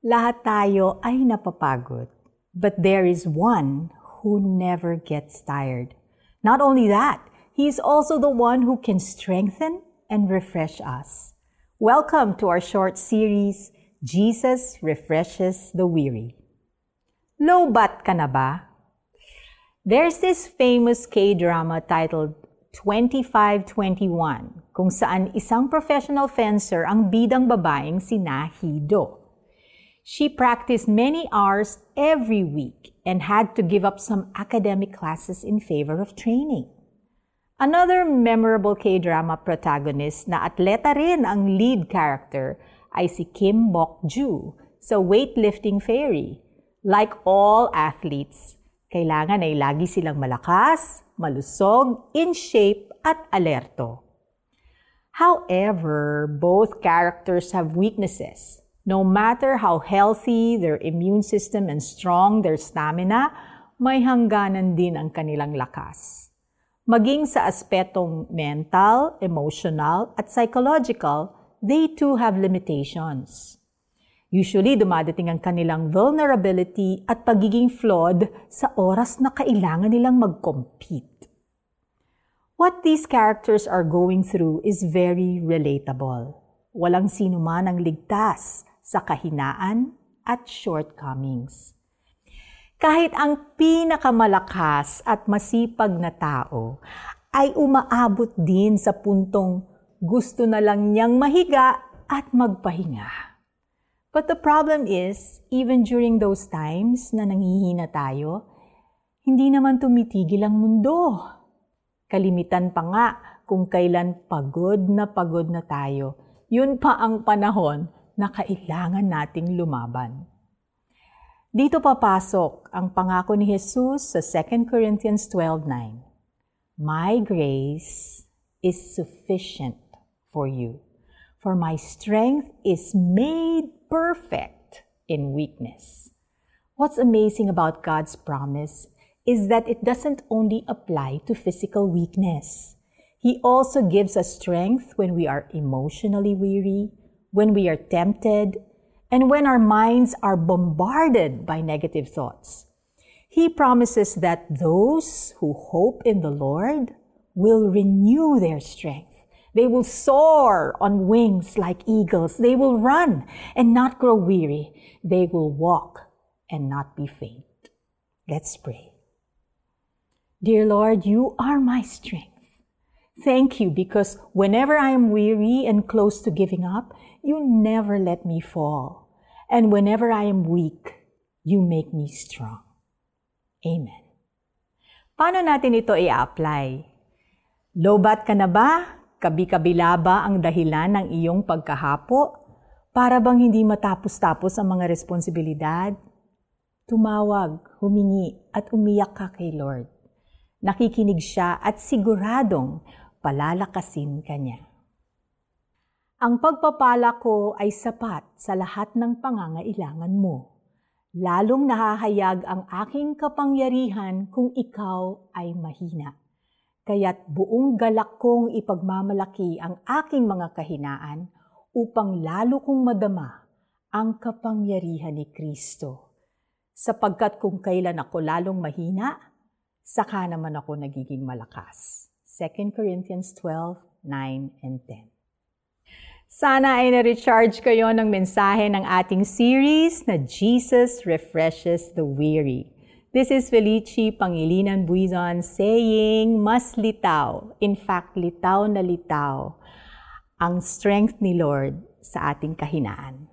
Lahat tayo ay napapagod, but there is one who never gets tired. Not only that, he is also the one who can strengthen and refresh us. Welcome to our short series, Jesus Refreshes the Weary. Lobat ka na ba? There's this famous K-drama titled 2521 kung saan isang professional fencer ang bidang babaeng si Nahido. She practiced many hours every week and had to give up some academic classes in favor of training. Another memorable K-drama protagonist na atleta rin ang lead character ay si Kim Bok-ju sa Weightlifting Fairy. Like all athletes, kailangan ay lagi silang malakas, malusog, in shape at alerto. However, both characters have weaknesses No matter how healthy their immune system and strong their stamina, may hangganan din ang kanilang lakas. Maging sa aspetong mental, emotional, at psychological, they too have limitations. Usually, dumadating ang kanilang vulnerability at pagiging flawed sa oras na kailangan nilang mag-compete. What these characters are going through is very relatable. Walang sino man ang ligtas sa kahinaan at shortcomings. Kahit ang pinakamalakas at masipag na tao ay umaabot din sa puntong gusto na lang niyang mahiga at magpahinga. But the problem is, even during those times na nangihina tayo, hindi naman tumitigil ang mundo. Kalimitan pa nga kung kailan pagod na pagod na tayo. Yun pa ang panahon na kailangan nating lumaban. Dito papasok ang pangako ni Jesus sa 2 Corinthians 12.9. My grace is sufficient for you, for my strength is made perfect in weakness. What's amazing about God's promise is that it doesn't only apply to physical weakness. He also gives us strength when we are emotionally weary, when we are tempted, and when our minds are bombarded by negative thoughts. He promises that those who hope in the Lord will renew their strength. They will soar on wings like eagles. They will run and not grow weary. They will walk and not be faint. Let's pray. Dear Lord, you are my strength. Thank you because whenever I am weary and close to giving up, you never let me fall. And whenever I am weak, you make me strong. Amen. Paano natin ito i-apply? Lobat ka na ba? Kabi-kabila ba ang dahilan ng iyong pagkahapo? Para bang hindi matapos-tapos ang mga responsibilidad? Tumawag, humingi at umiyak ka kay Lord. Nakikinig siya at siguradong palalakasin ka niya. Ang pagpapala ko ay sapat sa lahat ng pangangailangan mo. Lalong nahahayag ang aking kapangyarihan kung ikaw ay mahina. Kaya't buong galak kong ipagmamalaki ang aking mga kahinaan upang lalo kong madama ang kapangyarihan ni Kristo. Sapagkat kung kailan ako lalong mahina, saka naman ako nagiging malakas. 2 Corinthians 12, 9 and 10. Sana ay na-recharge kayo ng mensahe ng ating series na Jesus Refreshes the Weary. This is Felici Pangilinan Buizon saying, mas litaw, in fact, litaw na litaw, ang strength ni Lord sa ating kahinaan.